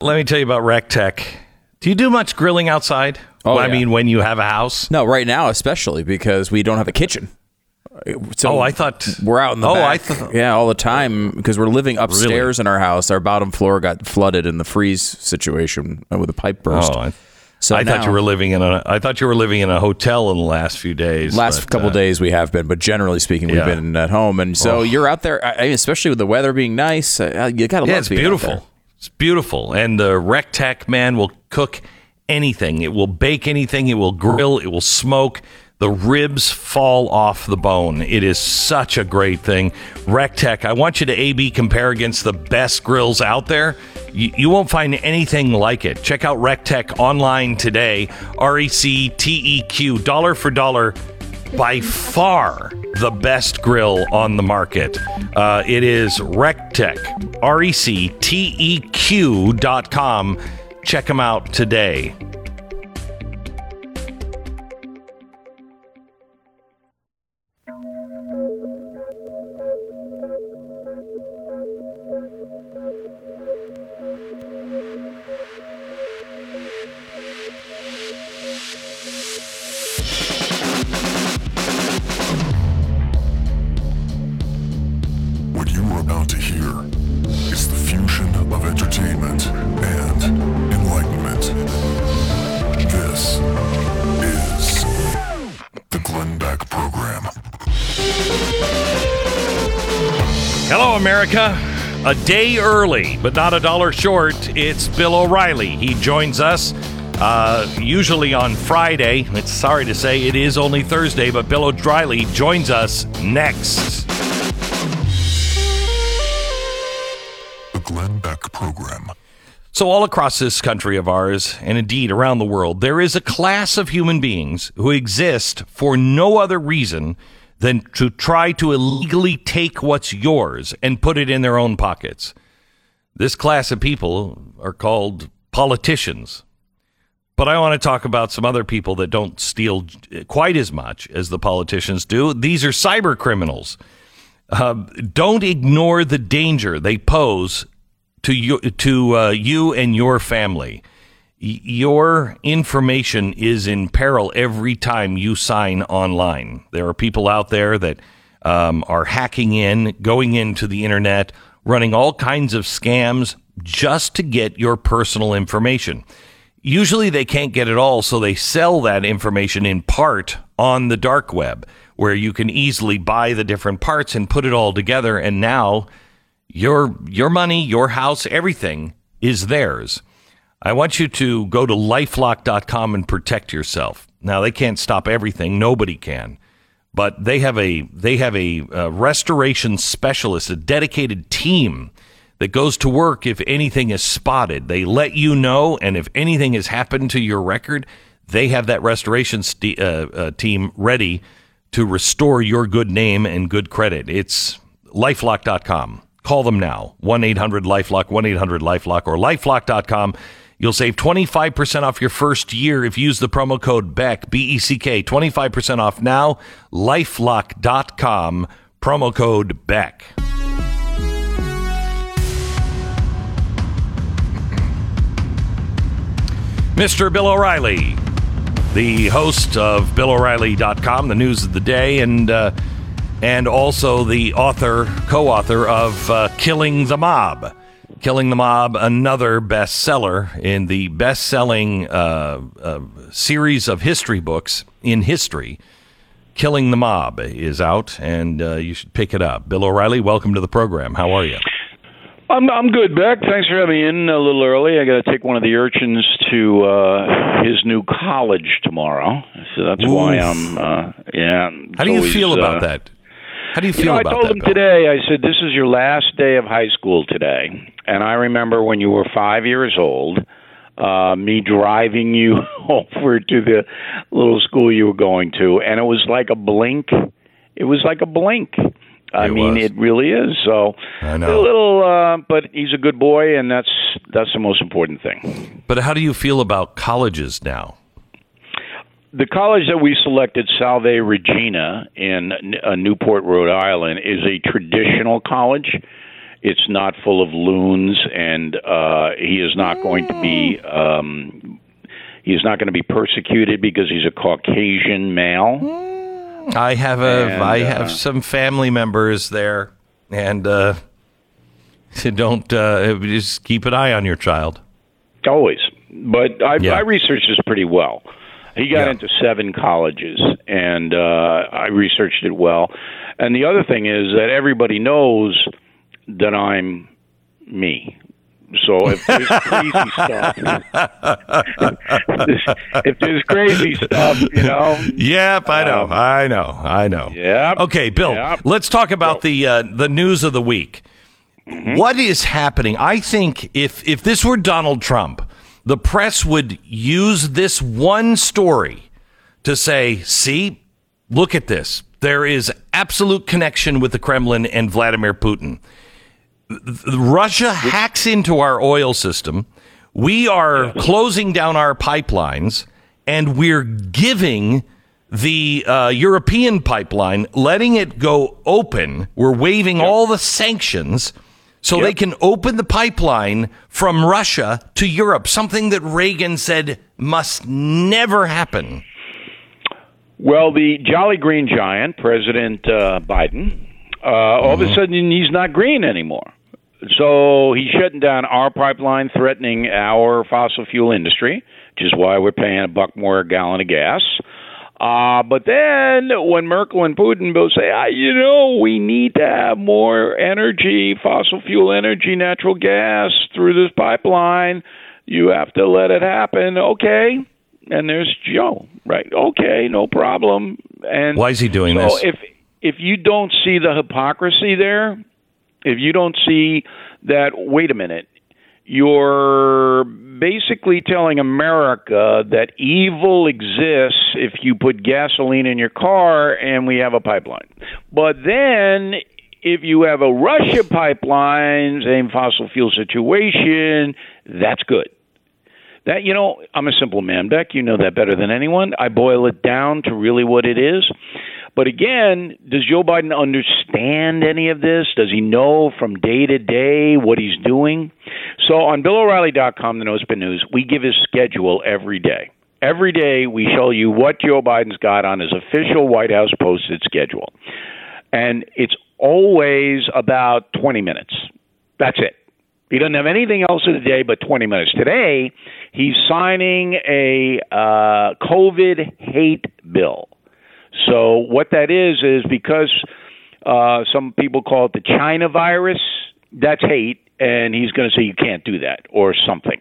Let me tell you about Recteq. Do you do much grilling outside? Oh, I yeah. mean, when you have a house. No, right now especially because we don't have a kitchen. So Oh, I thought we're out in the Oh, back. I thought- yeah, all the time because we're living upstairs in our house. Our bottom floor got flooded in the freeze situation with a pipe burst. Oh, I, so I thought you were living in a. I thought you were living in a hotel in the last few days. Last but, couple uh, days we have been, but generally speaking, we've been at home, and so Oh. you're out there, I I mean, especially with the weather being nice. Uh, you gotta Yeah, love it's beautiful. It's beautiful, and the Recteq man will cook anything. It will bake anything. It will grill. It will smoke. The ribs fall off the bone. It is such a great thing. Recteq. I want you to A/B compare against the best grills out there. You, you won't find anything like it. Check out Recteq online today. R E C T E Q. Dollar for dollar by far the best grill on the market. Uh, it is Recteq, R E C T E Q dot com. Check them out today. America. A day early, but not a dollar short. It's Bill O'Reilly. He joins us uh, usually on Friday. It's sorry to say it is only Thursday, but Bill O'Reilly joins us next. The Glenn Beck Program. So, all across this country of ours, and indeed around the world, there is a class of human beings who exist for no other reason than to try to illegally take what's yours and put it in their own pockets. This class of people are called politicians. But I want to talk about some other people that don't steal quite as much as the politicians do. These are cyber criminals. Uh, don't ignore the danger they pose to you, to uh, you and your family. Your information is in peril every time you sign online. There are people out there that um, are hacking in, going into the internet, running all kinds of scams just to get your personal information. Usually they can't get it all, so they sell that information in part on the dark web, where you can easily buy the different parts and put it all together. And now your your money, your house, everything is theirs. I want you to go to lifelock.com and protect yourself. Now they can't stop everything, nobody can. But they have a they have a, uh restoration specialist, a dedicated team that goes to work if anything is spotted. They let you know and if anything has happened to your record, they have that restoration st- uh, uh, team ready to restore your good name and good credit. It's lifelock.com. Call them now 1 800 Lifelock, 1 800 Lifelock, or lifelock.com. You'll save 25% off your first year if you use the promo code BECK, B E C K. 25% off now. Lifelock.com, promo code BECK. Mr. Bill O'Reilly, the host of BillO'Reilly.com, the news of the day, and uh, and also the author, co-author of uh, Killing the Mob. Killing the Mob, another bestseller in the best-selling uh, uh, series of history books in history. Killing the Mob is out, and uh, you should pick it up. Bill O'Reilly, welcome to the program. How are you? I'm I'm good, Beck. Thanks for having me in a little early. I got to take one of the urchins to uh, his new college tomorrow, so that's why I'm. Uh, yeah. How do you it's feel about uh, that? How do you feel You know, I told that? him Bill? today. I said, "This is your last day of high school today," and I remember when you were five years old, uh, me driving you over to the little school you were going to, and it was like a blink. It was like a blink. I It mean, was. it really is. So I know. a little, uh, but he's a good boy, and that's that's the most important thing. But how do you feel about colleges now? The college that we selected, Salve Regina in uh, Newport, Rhode Island, is a traditional college. It's not full of loons, and uh, he is not going to be. Um, he's not going to be persecuted because he's a Caucasian male. I have a And, I uh, have some family members there, and uh, don't uh, just keep an eye on your child. Always, but I, Yeah. I researched this pretty well. He got Yeah. into seven colleges, and uh, I researched it well. And the other thing is that everybody knows that I'm me. So if there's crazy stuff, if there's crazy stuff, you know, Yep, I know, Um, I know, I know. Yep, Okay, Bill. yep. Let's talk about the uh, the news of the week. Mm-hmm. What is happening? I think if if this were Donald Trump, the press would use this one story to say, "See, look at this. There is absolute connection with the Kremlin and Vladimir Putin." Russia hacks into our oil system. We are closing down our pipelines, and we're giving the uh, European pipeline, letting it go open. We're waiving all the sanctions so they can open the pipeline from Russia to Europe, something that Reagan said must never happen. Well, the Jolly Green Giant, President uh, Biden, uh, all of a sudden he's not green anymore. So he's shutting down our pipeline, threatening our fossil fuel industry, which is why we're paying a buck more a gallon of gas. Uh, but then when Merkel and Putin both say, ah, you know, we need to have more energy, fossil fuel energy, natural gas through this pipeline, you have to let it happen. Okay. And there's Joe, right? Okay, no problem. And Why is he doing so this? if if you don't see the hypocrisy there, if you don't see that, wait a minute, you're basically telling America that evil exists if you put gasoline in your car and we have a pipeline. But then if you have a Russia pipeline, same fossil fuel situation, that's good. That you know, I'm a simple man, Beck. You know that better than anyone. I boil it down to really what it is. But again, does Joe Biden understand any of this? Does he know from day to day what he's doing? So on BillO'Reilly.com, the No Spin News, we give his schedule every day. Every day we show you what Joe Biden's got on his official White House posted schedule. And it's always about 20 minutes. That's it. He doesn't have anything else in the day but 20 minutes. Today, he's signing a uh, COVID hate bill. So what that is is because uh, some people call it the China virus. That's hate, and he's going to say you can't do that or something.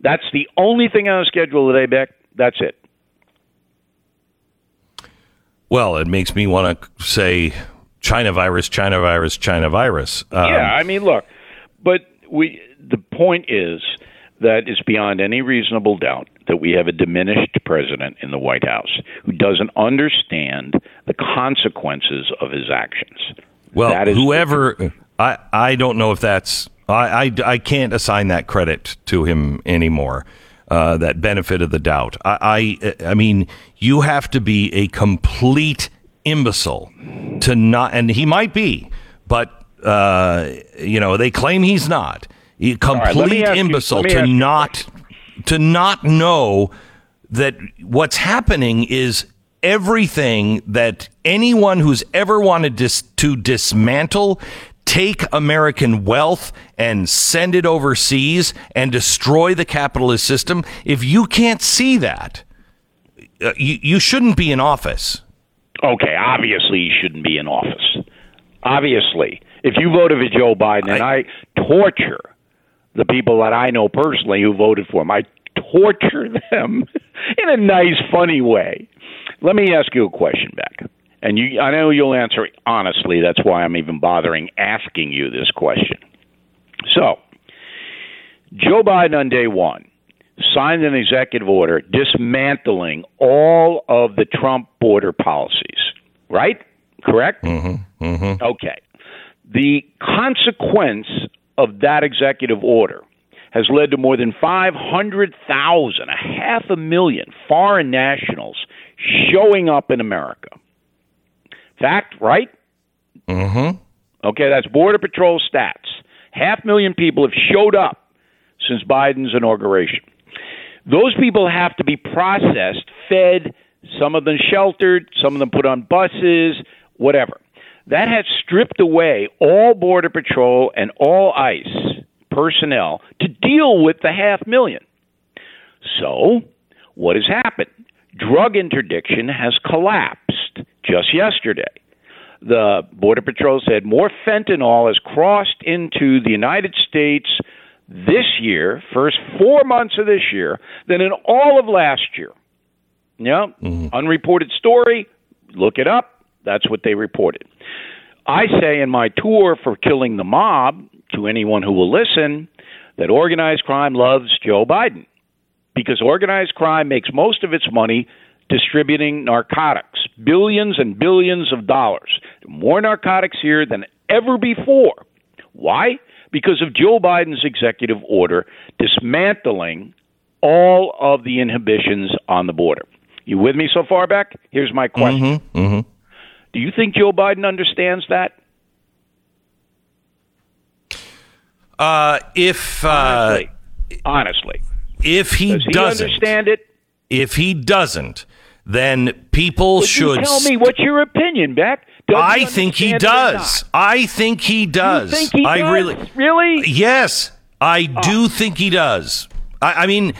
That's the only thing on the schedule today, Beck. That's it. Well, it makes me want to say China virus, China virus, China virus. Um, yeah, I mean, look, but we the point is that it's beyond any reasonable doubt that we have a diminished president in the White House who doesn't understand the consequences of his actions. Well, That is- whoever I I don't know if that's I I, I can't assign that credit to him anymore. Uh, that benefit of the doubt. I, I I mean, you have to be a complete imbecile to not, and he might be, but uh, you know they claim he's not. A right, complete you- imbecile let me to ask you a not to not know that what's happening is everything that anyone who's ever wanted dis- to dismantle, take American wealth and send it overseas and destroy the capitalist system, if you can't see that, uh, you, you shouldn't be in office. Okay, obviously you shouldn't be in office. Obviously, if you voted for Joe Biden, and I, torture the people that I know personally who voted for him, I torture them in a nice, funny way. Let me ask you a question, Beck. And you, I know you'll answer honestly. That's why I'm even bothering asking you this question. So, Joe Biden on day one signed an executive order dismantling all of the Trump border policies, right? Correct? Mm-hmm. Mm-hmm. Okay. The consequence of that executive order has led to more than 500,000, a half a million foreign nationals showing up in America. Fact, right? Mm-hmm. Okay, that's Border Patrol stats. Half million people have showed up since Biden's inauguration. Those people have to be processed, fed, some of them sheltered, some of them put on buses, whatever. That has stripped away all Border Patrol and all ICE personnel to deal with the half million. So, what has happened? Drug interdiction has collapsed just yesterday. The Border Patrol said more fentanyl has crossed into the United States this year, first four months of this year, than in all of last year. Yeah, mm-hmm. unreported story. Look it up. That's what they reported. I say in my tour for Killing the Mob to anyone who will listen that organized crime loves Joe Biden because organized crime makes most of its money distributing narcotics, billions and billions of dollars. More narcotics here than ever before. Why? Because of Joe Biden's executive order dismantling all of the inhibitions on the border. You with me so far, Beck? Here's my question. Mm-hmm, mm-hmm. Do you think Joe Biden understands that? Uh, if uh, honestly, honestly, if he, Does he doesn't understand it, if he doesn't, then people Would should tell me what's your opinion, Beck. I think he understand it or does. I think he does. Think he I does? really, really? yes, I Ah. do think he does. I, I mean,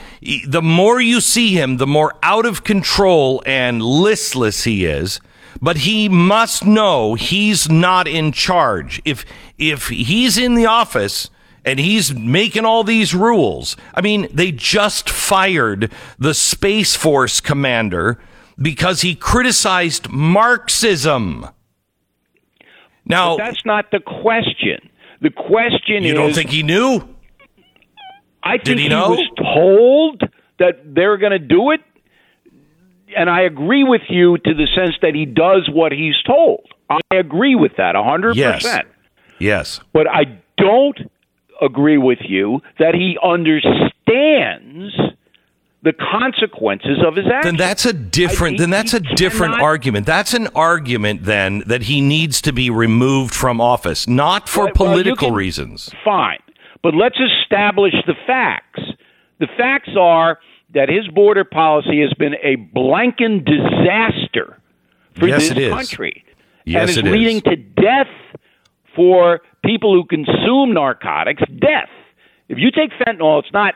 the more you see him, the more out of control and listless he is. But he must know he's not in charge. If if he's in the office and he's making all these rules, I mean, they just fired the Space Force commander because he criticized Marxism. Now, That's not the question. The question you is You don't think he knew? I think Did he know? was told that they're going to do it, and I agree with you to the sense that he does what he's told. I agree with that a 100%. Yes. yes. But I don't agree with you that he understands the consequences of his actions. Then that's a different. Then that's a different cannot- argument. That's an argument then that he needs to be removed from office, not for Well, well, political can- reasons. Fine. But let's establish the facts. The facts are that his border policy has been a blanking disaster for Yes, this country. Yes, and is it is. leading to death for people who consume narcotics. Death. If you take fentanyl, it's not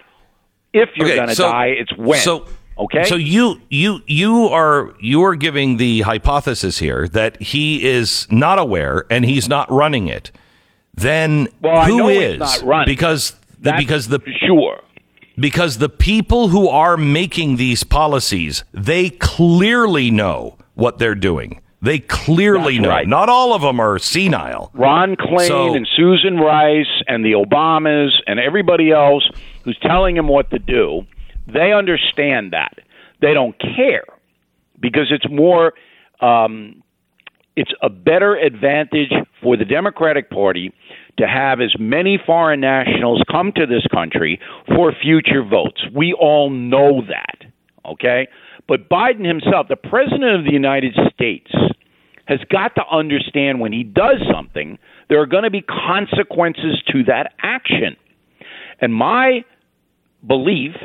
if you're Okay, going to so- die, it's when. So okay? So you you you are you are giving the hypothesis here that he is not aware and he's not running it. Then Well, I who know he's not running. Because That's because the sure. Because the people who are making these policies they clearly know what they're doing. They clearly That's know. right. Not all of them are senile. Ron Klain So- and Susan Rice and the Obamas and everybody else who's telling them what to do, they understand that. They don't care because it's more, um, it's a better advantage for the Democratic Party to have as many foreign nationals come to this country for future votes. We all know that, okay? But Biden himself, the President of the United States, has got to understand when he does something, there are going to be consequences to that action. And my belief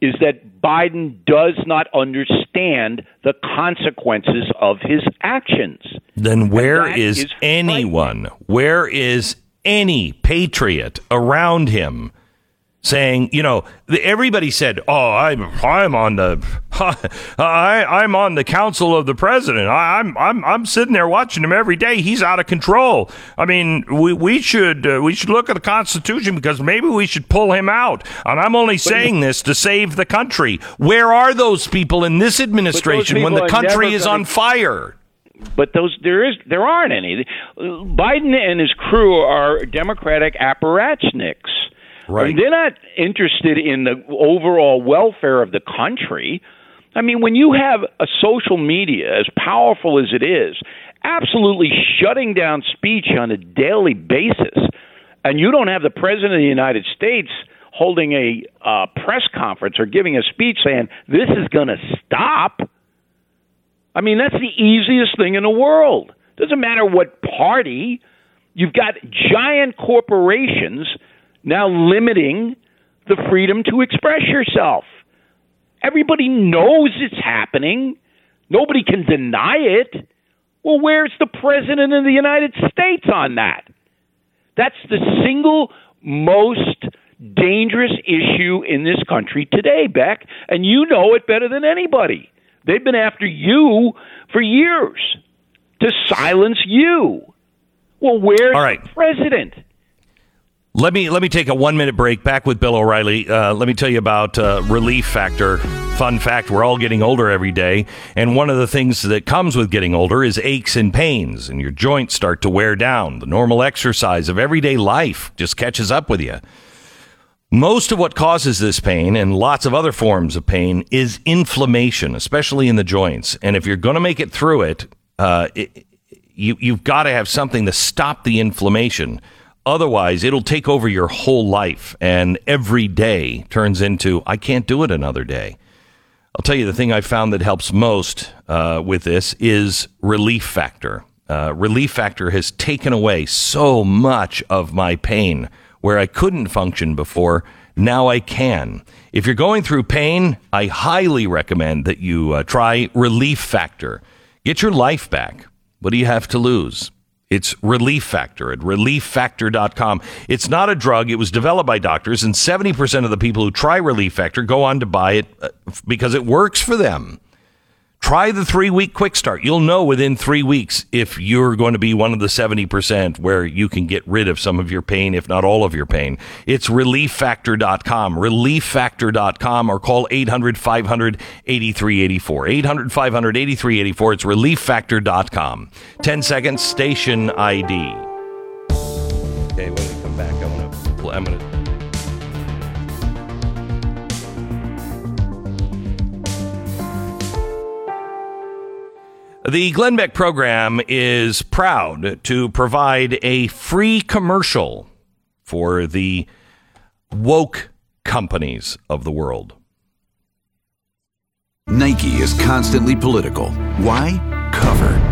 is that Biden does not understand the consequences of his actions. Then where is, is anyone? Where is any patriot around him saying, you know, everybody said, "Oh, I'm I'm on the I I'm on the council of the president. I, I'm I'm I'm sitting there watching him every day. He's out of control. I mean, we we should uh, we should look at the Constitution because maybe we should pull him out. And I'm only saying this to save the country. Where are those people in this administration when the country is gonna- on fire? But those there is there aren't any. Biden and his crew are Democratic apparatchiks. Right. I mean, they're not interested in the overall welfare of the country. I mean, when you have a social media as powerful as it is, absolutely shutting down speech on a daily basis, and you don't have the president of the United States holding a uh, press conference or giving a speech saying this is going to stop. I mean, that's the easiest thing in the world. Doesn't matter what party You've got giant corporations now limiting the freedom to express yourself. Everybody knows it's happening. Nobody can deny it. Well, where's the President of the United States on that? That's the single most dangerous issue in this country today, Beck, and you know it better than anybody. They've been after you for years to silence you. Well, where's All right. the president? Let me let me take a one minute break. Back with Bill O'Reilly. Uh, let me tell you about uh, Relief Factor. Fun fact: We're all getting older every day, and one of the things that comes with getting older is aches and pains, and your joints start to wear down. The normal exercise of everyday life just catches up with you. Most of what causes this pain and lots of other forms of pain is inflammation, especially in the joints. And if you're going to make it through it, uh, it you, you've got to have something to stop the inflammation. Otherwise, it'll take over your whole life, and every day turns into, I can't do it another day. I'll tell you the thing I found that helps most uh, with this is Relief Factor. Uh, Relief Factor has taken away so much of my pain where I couldn't function before. Now I can. If you're going through pain, I highly recommend that you uh, try Relief Factor. Get your life back. What do you have to lose? It's Relief Factor at relieffactor.com. It's not a drug. It was developed by doctors, and 70% of the people who try Relief Factor go on to buy it uh, because it works for them. Try the three week quick start. You'll know within three weeks if you're going to be one of the 70% where you can get rid of some of your pain, if not all of your pain. It's relieffactor.com, relieffactor.com, or call 800 500 8384. 800 500 8384. It's relieffactor.com. 10 seconds, station ID. Okay, when we come back, I'm going to. I'm going to. The Glenn Beck program is proud to provide a free commercial for the woke companies of the world. Nike is constantly political. Why? Cover.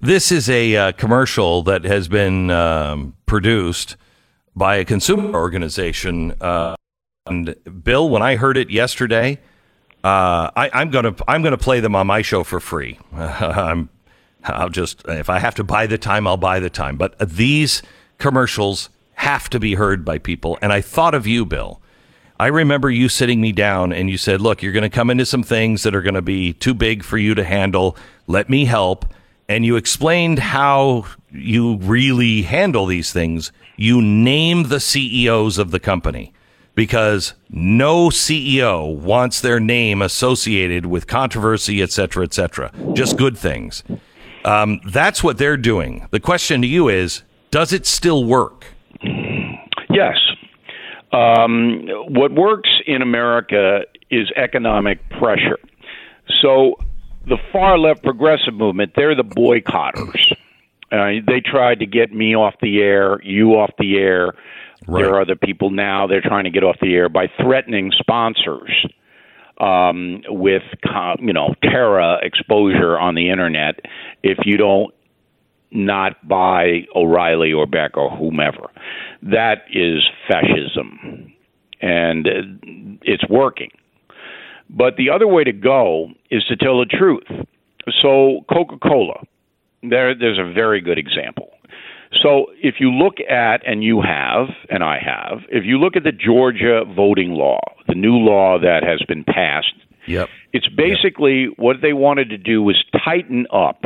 This is a uh, commercial that has been um, produced by a consumer organization. Uh, and Bill, when I heard it yesterday, uh, I, am gonna I'm gonna play them on my show for free. I'm I'll just if I have to buy the time, I'll buy the time. But these commercials have to be heard by people. And I thought of you, Bill. I remember you sitting me down and you said, "Look, you're going to come into some things that are going to be too big for you to handle. Let me help." And you explained how you really handle these things. You name the CEOs of the company because no CEO wants their name associated with controversy, et cetera, et cetera. Just good things. Um, that's what they're doing. The question to you is does it still work? Yes. Um, what works in America is economic pressure. So the far left progressive movement, they're the boycotters. Uh, they tried to get me off the air, you off the air. Right. There are other people now they're trying to get off the air by threatening sponsors um, with you know terror exposure on the internet if you don't not buy O'Reilly or Beck or whomever. That is fascism, and it's working. But the other way to go is to tell the truth. So, Coca Cola, there, there's a very good example. So, if you look at, and you have, and I have, if you look at the Georgia voting law, the new law that has been passed, yep. it's basically yep. what they wanted to do was tighten up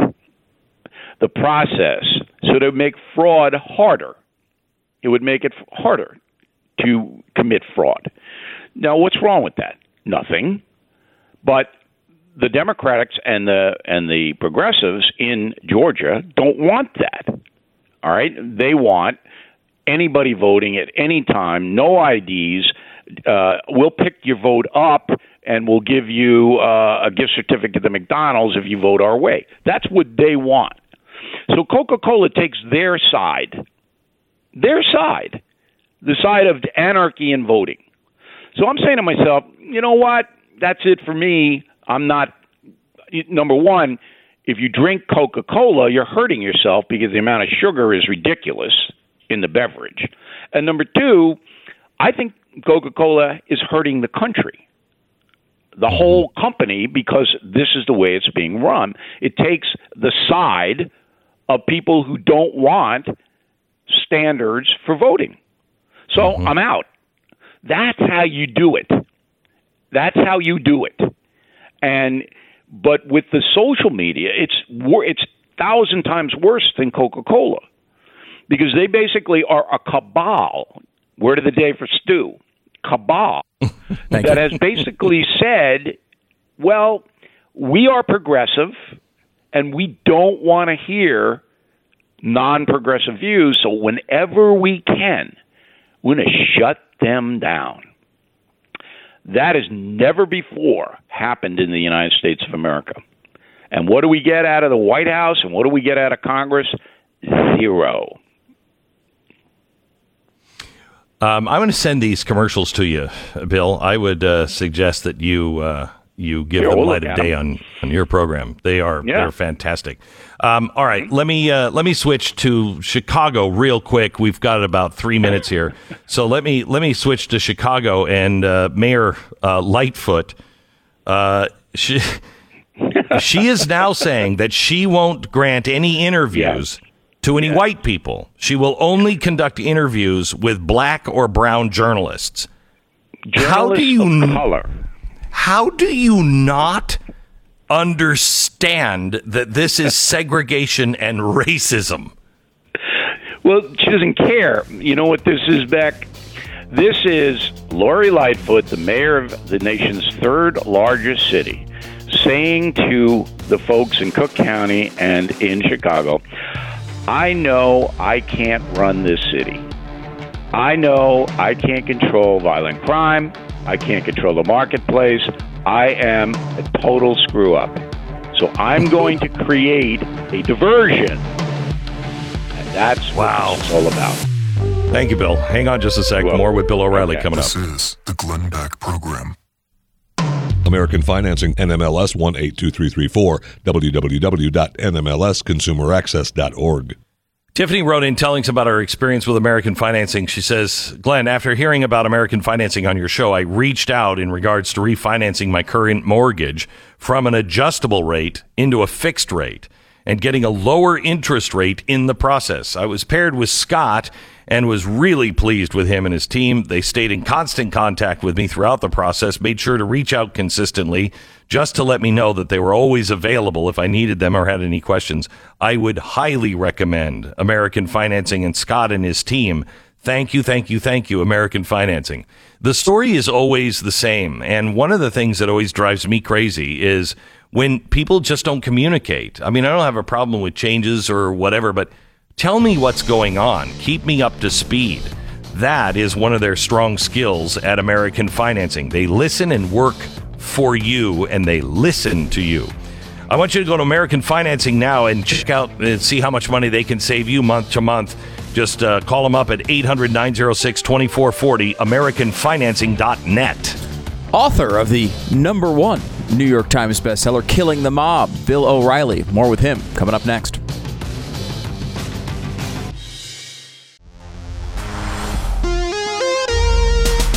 the process so to make fraud harder. It would make it harder to commit fraud. Now, what's wrong with that? Nothing. But the Democrats and the and the progressives in Georgia don't want that. All right, they want anybody voting at any time, no IDs. Uh, we'll pick your vote up and we'll give you uh, a gift certificate to McDonald's if you vote our way. That's what they want. So Coca Cola takes their side, their side, the side of anarchy and voting. So I'm saying to myself, you know what? That's it for me. I'm not, number one, if you drink Coca Cola, you're hurting yourself because the amount of sugar is ridiculous in the beverage. And number two, I think Coca Cola is hurting the country, the mm-hmm. whole company, because this is the way it's being run. It takes the side of people who don't want standards for voting. So mm-hmm. I'm out. That's how you do it. That's how you do it. And but with the social media, it's it's thousand times worse than Coca Cola because they basically are a cabal. Word of the day for Stu, cabal that has basically said, well, we are progressive and we don't want to hear non progressive views. So whenever we can, we're going to shut them down. That has never before happened in the United States of America. And what do we get out of the White House and what do we get out of Congress? Zero. Um, I'm going to send these commercials to you, Bill. I would uh, suggest that you uh, you give them light of day on, on your program. They are yeah. they're fantastic. Um, all right, let me uh, let me switch to Chicago real quick. We've got about three minutes here, so let me let me switch to Chicago and uh, Mayor uh, Lightfoot. Uh, she she is now saying that she won't grant any interviews. Yeah. To any yeah. white people, she will only conduct interviews with black or brown journalists. journalists How do you color? How do you not understand that this is segregation and racism? Well, she doesn't care. You know what this is, Beck? This is Lori Lightfoot, the mayor of the nation's third largest city, saying to the folks in Cook County and in Chicago, I know I can't run this city. I know I can't control violent crime. I can't control the marketplace. I am a total screw up. So I'm going to create a diversion. And that's wow. what it's all about. Thank you, Bill. Hang on just a sec. Well, More with Bill O'Reilly okay. coming up. This is the Glenn Beck Program. American Financing, NMLS 182334, www.nmlsconsumeraccess.org. Tiffany wrote in telling us about her experience with American financing. She says, Glenn, after hearing about American financing on your show, I reached out in regards to refinancing my current mortgage from an adjustable rate into a fixed rate and getting a lower interest rate in the process. I was paired with Scott and was really pleased with him and his team. They stayed in constant contact with me throughout the process, made sure to reach out consistently just to let me know that they were always available if I needed them or had any questions. I would highly recommend American Financing and Scott and his team. Thank you, thank you, thank you, American Financing. The story is always the same. And one of the things that always drives me crazy is when people just don't communicate. I mean, I don't have a problem with changes or whatever, but tell me what's going on. Keep me up to speed. That is one of their strong skills at American Financing. They listen and work for you and they listen to you. I want you to go to American Financing now and check out and see how much money they can save you month to month. Just uh, call them up at 800 906 2440, AmericanFinancing.net. Author of the number one New York Times bestseller, Killing the Mob, Bill O'Reilly. More with him coming up next.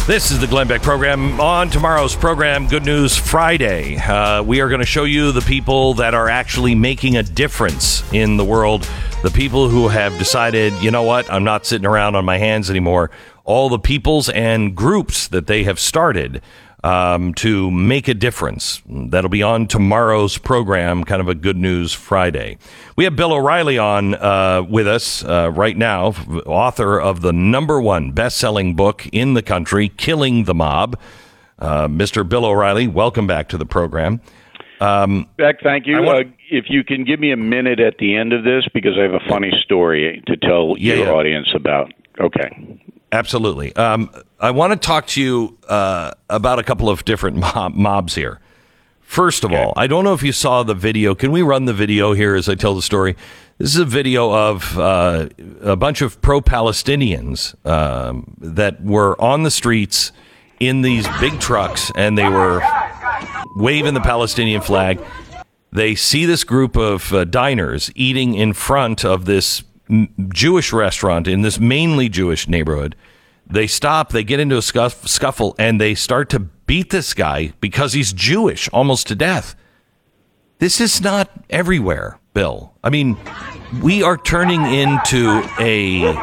This is the Glenn Beck program. On tomorrow's program, Good News Friday, uh, we are going to show you the people that are actually making a difference in the world. The people who have decided, you know what, I'm not sitting around on my hands anymore. All the peoples and groups that they have started um, to make a difference. That'll be on tomorrow's program, kind of a Good News Friday. We have Bill O'Reilly on uh, with us uh, right now, author of the number one best selling book in the country, Killing the Mob. Uh, Mr. Bill O'Reilly, welcome back to the program. Um, Beck, thank you. Want, uh, if you can give me a minute at the end of this, because I have a funny story to tell yeah, your yeah. audience about Okay. Absolutely. Um, I want to talk to you uh, about a couple of different mob- mobs here. First of all, I don't know if you saw the video. Can we run the video here as I tell the story? This is a video of uh, a bunch of pro Palestinians um, that were on the streets in these big trucks and they were waving the Palestinian flag. They see this group of uh, diners eating in front of this Jewish restaurant in this mainly Jewish neighborhood. They stop, they get into a scuff- scuffle, and they start to beat this guy because he's Jewish almost to death. This is not everywhere, Bill. I mean, we are turning into a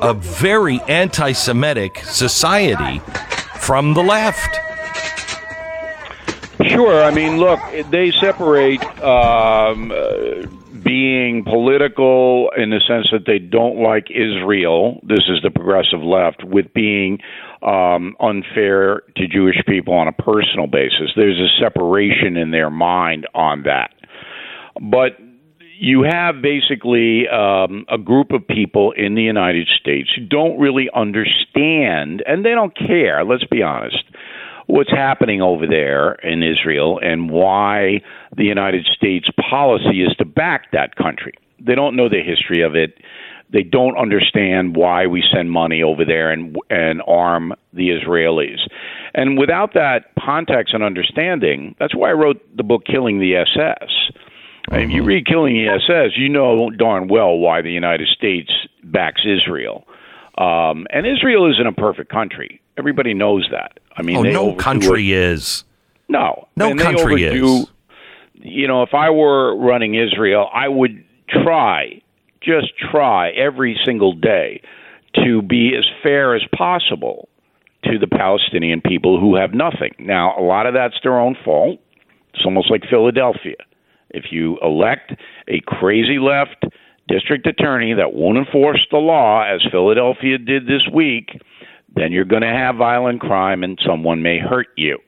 a very anti-Semitic society from the left. Sure. I mean, look, they separate um, uh, being political in the sense that they don't like Israel. This is the progressive left with being um, unfair to Jewish people on a personal basis. There's a separation in their mind on that. But you have basically um, a group of people in the United States who don't really understand, and they don't care, let's be honest, what's happening over there in Israel and why the United States policy is to back that country. They don't know the history of it. They don't understand why we send money over there and and arm the Israelis. And without that context and understanding, that's why I wrote the book Killing the SS. If you read Killing the SS, you know darn well why the United States backs Israel. Um, and Israel isn't a perfect country. Everybody knows that. I mean, Oh, no country it. is. No, No and country overdo- is. You know, if I were running Israel, I would try, just try every single day to be as fair as possible to the Palestinian people who have nothing. Now, a lot of that's their own fault. It's almost like Philadelphia. If you elect a crazy left district attorney that won't enforce the law, as Philadelphia did this week, then you're going to have violent crime and someone may hurt you.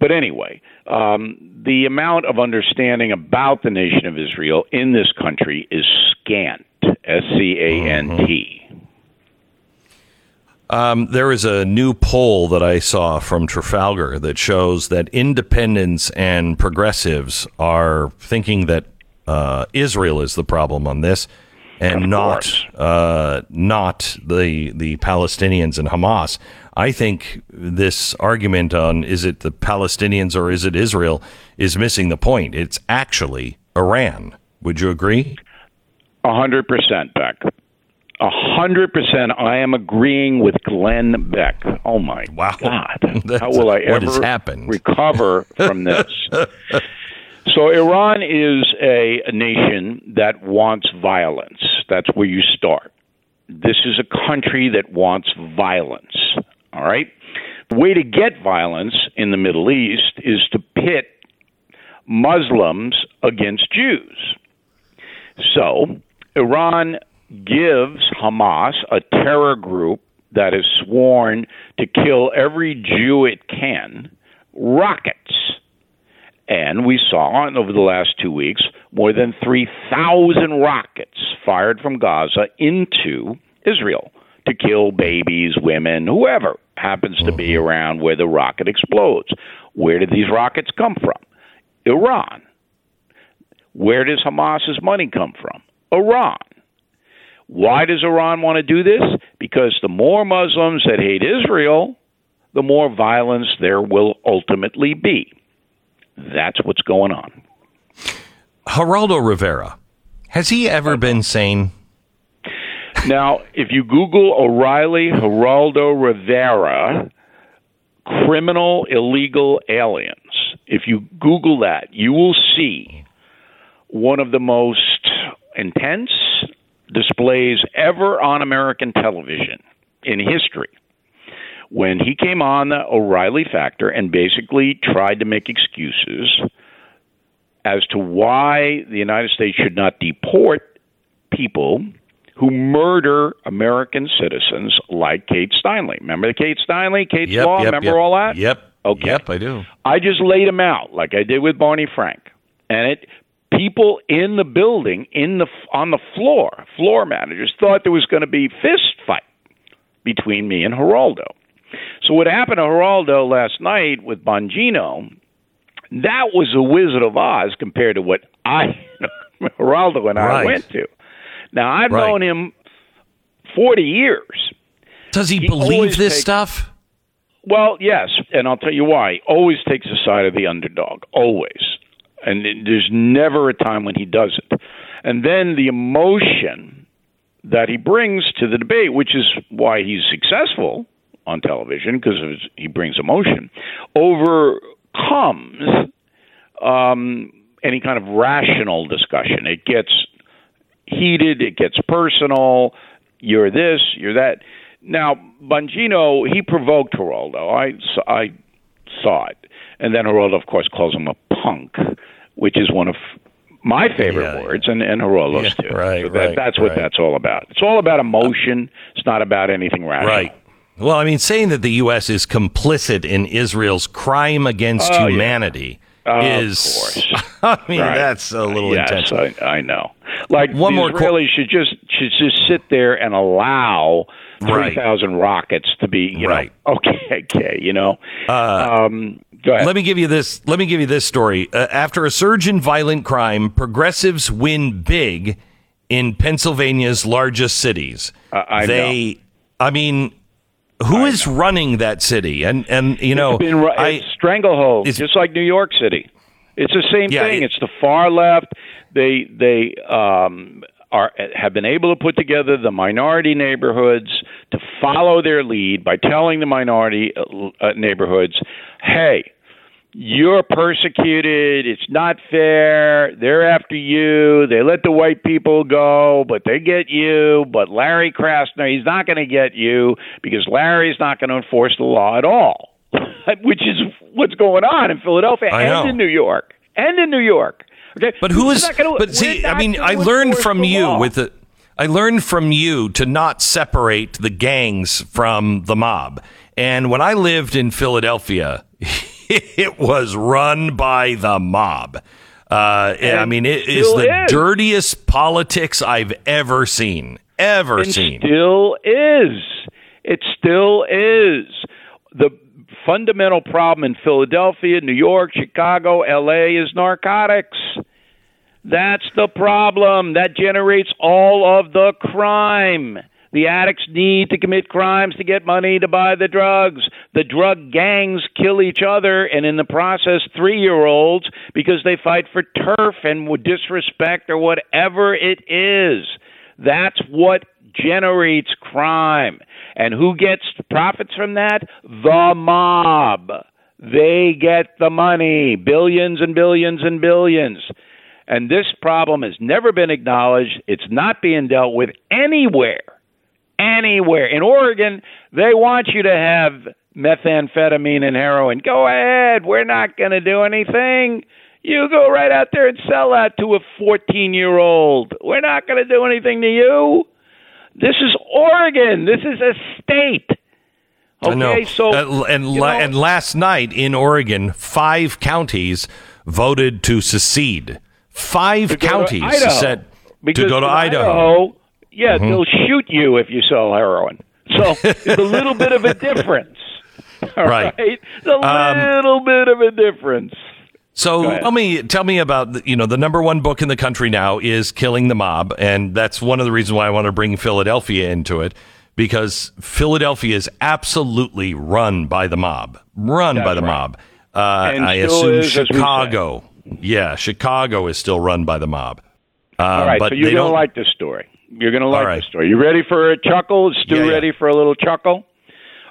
But anyway, um, the amount of understanding about the nation of Israel in this country is scant. S C A N T. Um, there is a new poll that I saw from Trafalgar that shows that independents and progressives are thinking that uh, Israel is the problem on this, and Of not uh, not the the Palestinians and Hamas. I think this argument on is it the Palestinians or is it Israel is missing the point. It's actually Iran. Would you agree? A hundred percent, Beck. A hundred percent. I am agreeing with Glenn Beck. Oh my Wow. God! That's- How will I ever recover from this? so Iran is a, a nation that wants violence. That's where you start. This is a country that wants violence. All right. The way to get violence in the Middle East is to pit Muslims against Jews. So, Iran gives Hamas, a terror group that is sworn to kill every Jew it can, rockets. And we saw over the last two weeks more than 3,000 rockets fired from Gaza into Israel to kill babies, women, whoever happens to be mm-hmm. around where the rocket explodes. Where did these rockets come from? Iran. Where does Hamas's money come from? Iran. Why does Iran want to do this? Because the more Muslims that hate Israel, the more violence there will ultimately be. That's what's going on. Geraldo Rivera has he ever been sane? Now, if you Google O'Reilly Geraldo Rivera, criminal illegal aliens, if you Google that, you will see one of the most intense displays ever on American television in history. When he came on the O'Reilly Factor and basically tried to make excuses as to why the United States should not deport people who murder American citizens like Kate Steinle. Remember the Kate Steinle, Kate's Yep, Law? yep, Remember yep. all that? Yep. Okay. Yep, I do. I just laid him out like I did with Barney Frank. And it people in the building, in the on the floor, floor managers thought there was going to be fist fight between me and Geraldo. So what happened to Geraldo last night with Bongino, that was a Wizard of Oz compared to what I, Geraldo and I Right. went to. Now I've Right. known him forty years. Does he, He believe this takes- stuff? Well, yes, and I'll tell you why. He always takes the side of the underdog, always. And there's never a time when he doesn't. And then the emotion that he brings to the debate, which is why he's successful on television, because he brings emotion, overcomes um, any kind of rational discussion. It gets heated, it gets personal. You're this, you're that. Now, Bongino, he provoked Geraldo. I, I saw it. And then Geraldo, of course, calls him a punk, which is one of my favorite Yeah. words, and, and Geraldo's Yeah, too. right, So that, right, that's what right. that's all about. It's all about emotion. It's not about anything rational. Right. Well, I mean, saying that the U.S. is complicit in Israel's crime against Oh, yeah. humanity Of is. course. I mean, Right. that's a little yes, intense. I, I know. Like One more qu- should just should just sit there and allow Right. three thousand rockets to be you Right. know okay okay you know um go ahead Let me give you this. Let me give you this story. Uh, after a surge in violent crime, progressives win big in Pennsylvania's largest cities. Uh, I they, I mean, who is running that city? And and you know, it's been I, stranglehold it's- just like New York City. It's the same Yeah, thing. it- it's the far left. They they um are have been able to put together the minority neighborhoods to follow their lead by telling the minority uh, uh, neighborhoods, "Hey, you're persecuted. It's not fair. They're after you. They let the white people go, but they get you. But Larry Krasner, he's not going to get you because Larry's not going to enforce the law at all, which is what's going on in Philadelphia I and know. in New York and in New York. Okay, But who is? We're is? not gonna- But see, I mean, I learned from you law. with the. I learned from you to not separate the gangs from the mob. And when I lived in Philadelphia, it was run by the mob. Uh, I mean, it is the is. dirtiest politics I've ever seen. Ever and seen. still is. It still is. The fundamental problem in Philadelphia, New York, Chicago, LA is narcotics. That's the problem. That generates all of the crime. The addicts need to commit crimes to get money to buy the drugs. The drug gangs kill each other, and in the process, three year olds because they fight for turf and disrespect or whatever it is. That's what generates crime. And who gets profits from that? The mob. They get the money, billions and billions and billions. And this problem has never been acknowledged. It's not being dealt with anywhere. Anywhere. In Oregon, they want you to have methamphetamine and heroin. Go ahead. We're not going to do anything. You go right out there and sell that to a 14 year old. We're not going to do anything to you. This is Oregon. This is a state. Okay, I know. so Uh, and you la- know- and last night in Oregon, five counties voted to secede. Five to to counties Idaho. said to go to in Idaho. Yeah, Mm-hmm. they'll shoot you if you sell heroin. So it's a little bit of a difference. All Right. right. It's a Um, little bit of a difference. So tell me, tell me about you know the number one book in the country now is Killing the Mob, and that's one of the reasons why I want to bring Philadelphia into it because Philadelphia is absolutely run by the mob, run by the right. mob. Uh, I assume is, as we say. Chicago, yeah, Chicago is still run by the mob. Uh, All right, but so going to don't like this story. You're going to like right. this story. You ready for a chuckle? Is Stu Yeah, yeah. ready for a little chuckle?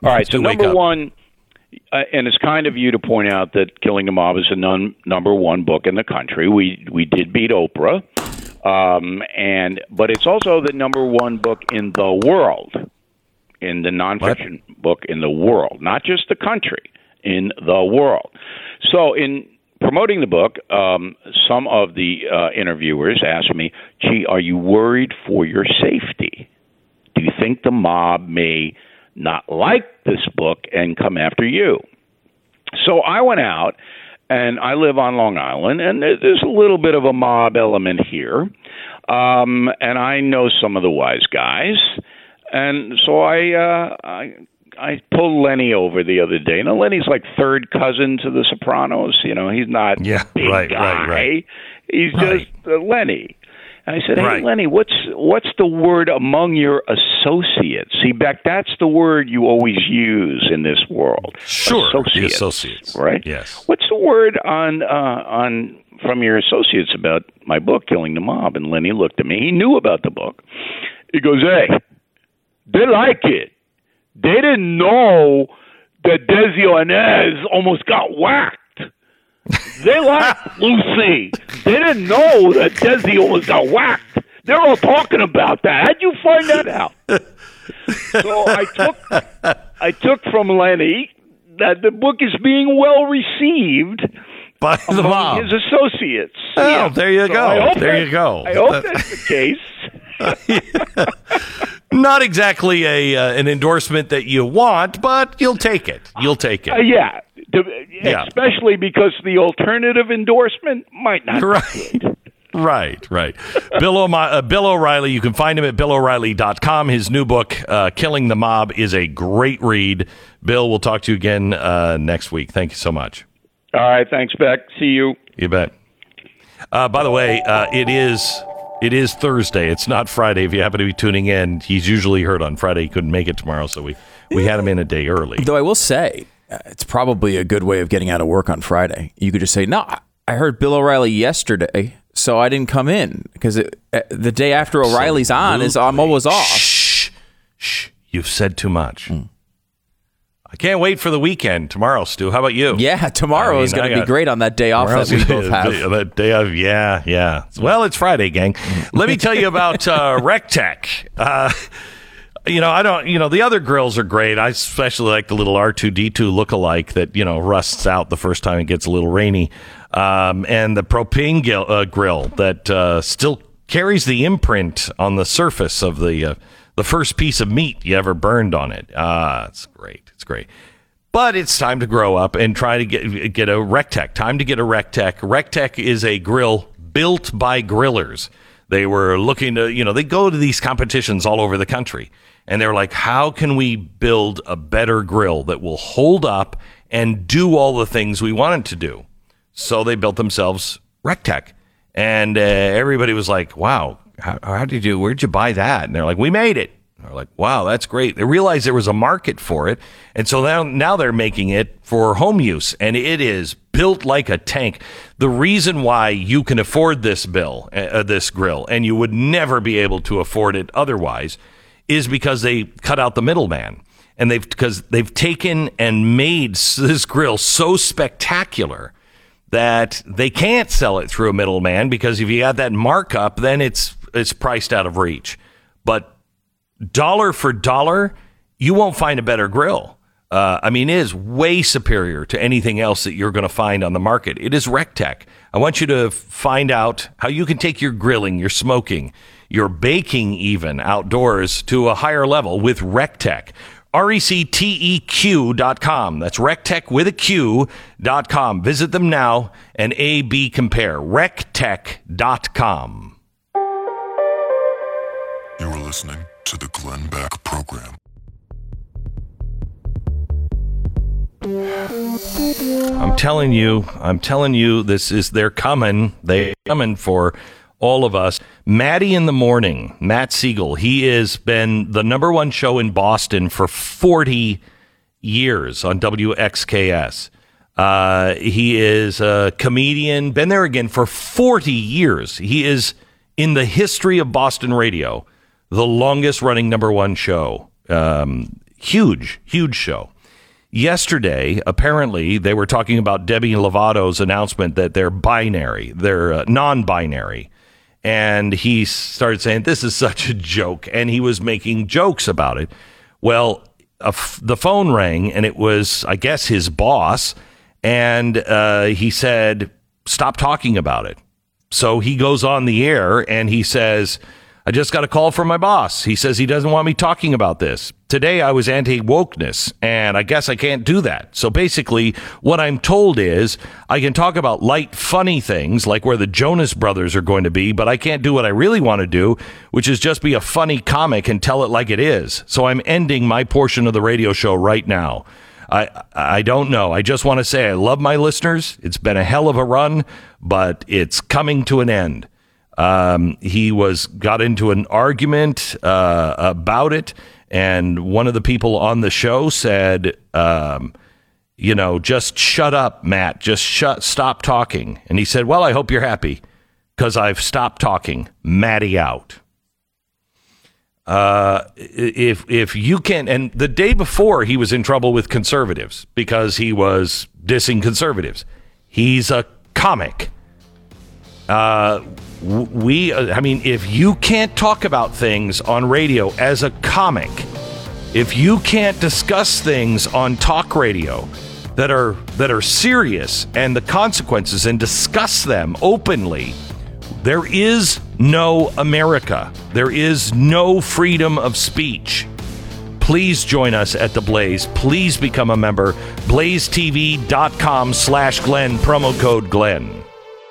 All right, so Stu, number one, uh, and it's kind of you to point out that Killing the Mob is the num- number one book in the country. We we did beat Oprah, um, and but it's also the number one book in the world, in the nonfiction book in the world, not just the country, in the world. So in promoting the book, um, some of the uh, interviewers asked me, "Gee, are you worried for your safety? Do you think the mob may not like this book and come after you?" So I went out and I live on Long Island, and there's a little bit of a mob element here. Um, and I know some of the wise guys, and so I uh, I I pulled Lenny over the other day. Now Lenny's like third cousin to the Sopranos. You know, he's not yeah, big right, guy. right, right. He's right. just uh, Lenny. And I said, "Hey, Right. Lenny, what's what's the word among your associates? See, Beck, that's the word you always use in this world. Sure, the associates, associates. right? Yes. What's the word on uh, on from your associates about my book, Killing the Mob? And Lenny looked at me. He knew about the book. He goes, "Hey, they like it. They didn't know that Desi Arnaz almost got whacked." They like Lucy. They didn't know that Desi almost got whacked. They're all talking about that. How'd you find that out? so I took I took from Lenny that the book is being well received By the mob. his associates. Oh, Yeah. there you So go. There that- you go. I hope that's the case. Not exactly a uh, an endorsement that you want, but you'll take it. You'll take it. Uh, yeah. Yeah. especially because the alternative endorsement might not. be Right. Right, right. Bill, O'Mi- uh, Bill O'Reilly, you can find him at BillO'Reilly.com. His new book, uh, Killing the Mob, is a great read. Bill, we'll talk to you again uh, next week. Thank you so much. All right. Thanks, Beck. See you. You bet. Uh, by the way, uh, it is it is Thursday. It's not Friday. If you happen to be tuning in, he's usually heard on Friday. He couldn't make it tomorrow, so we we had him in a day early. Though I will say, uh, it's probably a good way of getting out of work on Friday. You could just say, "No, I heard Bill O'Reilly yesterday, so I didn't come in because uh, the day after O'Reilly's on is I'm always off." Shh, shh. You've said too much. Hmm. I can't wait for the weekend tomorrow, Stu. How about you? Yeah, tomorrow I mean, is going to be great on that day off that we both have. That day of, yeah, yeah. Well, it's Friday, gang. Let me tell you about uh, Recteq. Uh, you know, I don't, you know, the other grills are great. I especially like the little R2D2 look-alike that, you know, rusts out the first time it gets a little rainy. Um, and the propane gil- uh, grill that uh, still carries the imprint on the surface of the uh, the first piece of meat you ever burned on it. Ah, it's great. But it's time to grow up and try to get get a Recteq. Time to get a Recteq. Recteq is a grill built by grillers. They were looking to, you know, they go to these competitions all over the country. And they're like, how can we build a better grill that will hold up and do all the things we want it to do? So they built themselves Recteq. And uh, everybody was like, wow, how, how did you, do? where'd you buy that? And they're like, we made it. They're like, wow, that's great. They realized there was a market for it. And so now, now they're making it for home use. And it is built like a tank. The reason why you can afford this bill, uh, this grill, and you would never be able to afford it otherwise, is because they cut out the middleman. And they've, because they've taken and made this grill so spectacular that they can't sell it through a middleman because if you got that markup, then it's it's priced out of reach. But dollar for dollar, you won't find a better grill. Uh, I mean, it is way superior to anything else that you're going to find on the market. It is Recteq. I want you to find out how you can take your grilling, your smoking, your baking, even outdoors to a higher level with Recteq. R-E-C-T-E-Q dot com. That's Recteq with a Q dot com. Visit them now and A-B compare. Recteq dot com. You are listening to the Glenn Beck Program. I'm telling you, I'm telling you, this is they're coming. They're coming for all of us. Matty in the morning, Matt Siegel. He has been the number one show in Boston for 40 years on WXKS. Uh, he is a comedian, been there again for 40 years. He is in the history of Boston radio, the longest running number one show. Um, huge, huge show. Yesterday, apparently, they were talking about Debbie Lovato's announcement that they're binary, they're uh, non binary. And he started saying, This is such a joke. And he was making jokes about it. Well, the phone rang, and it was, I guess, his boss. And uh, he said, Stop talking about it. So he goes on the air and he says, I just got a call from my boss. He says he doesn't want me talking about this. Today I was anti wokeness, and I guess I can't do that. So basically, what I'm told is I can talk about light, funny things like where the Jonas brothers are going to be, but I can't do what I really want to do, which is just be a funny comic and tell it like it is. So I'm ending my portion of the radio show right now. I I don't know. I just want to say I love my listeners. It's been a hell of a run, but it's coming to an end. Um, he was got into an argument uh, about it, and one of the people on the show said, um, "You know, just shut up, Matt. Just shut, stop talking." And he said, "Well, I hope you're happy because I've stopped talking. Matty out." Uh, if if you can, and the day before he was in trouble with conservatives because he was dissing conservatives. He's a comic. Uh, we, uh, I mean, if you can't talk about things on radio as a comic, if you can't discuss things on talk radio that are that are serious and the consequences and discuss them openly, there is no America. There is no freedom of speech. Please join us at the Blaze. Please become a member. BlazeTV.com slash Glenn, promo code Glenn.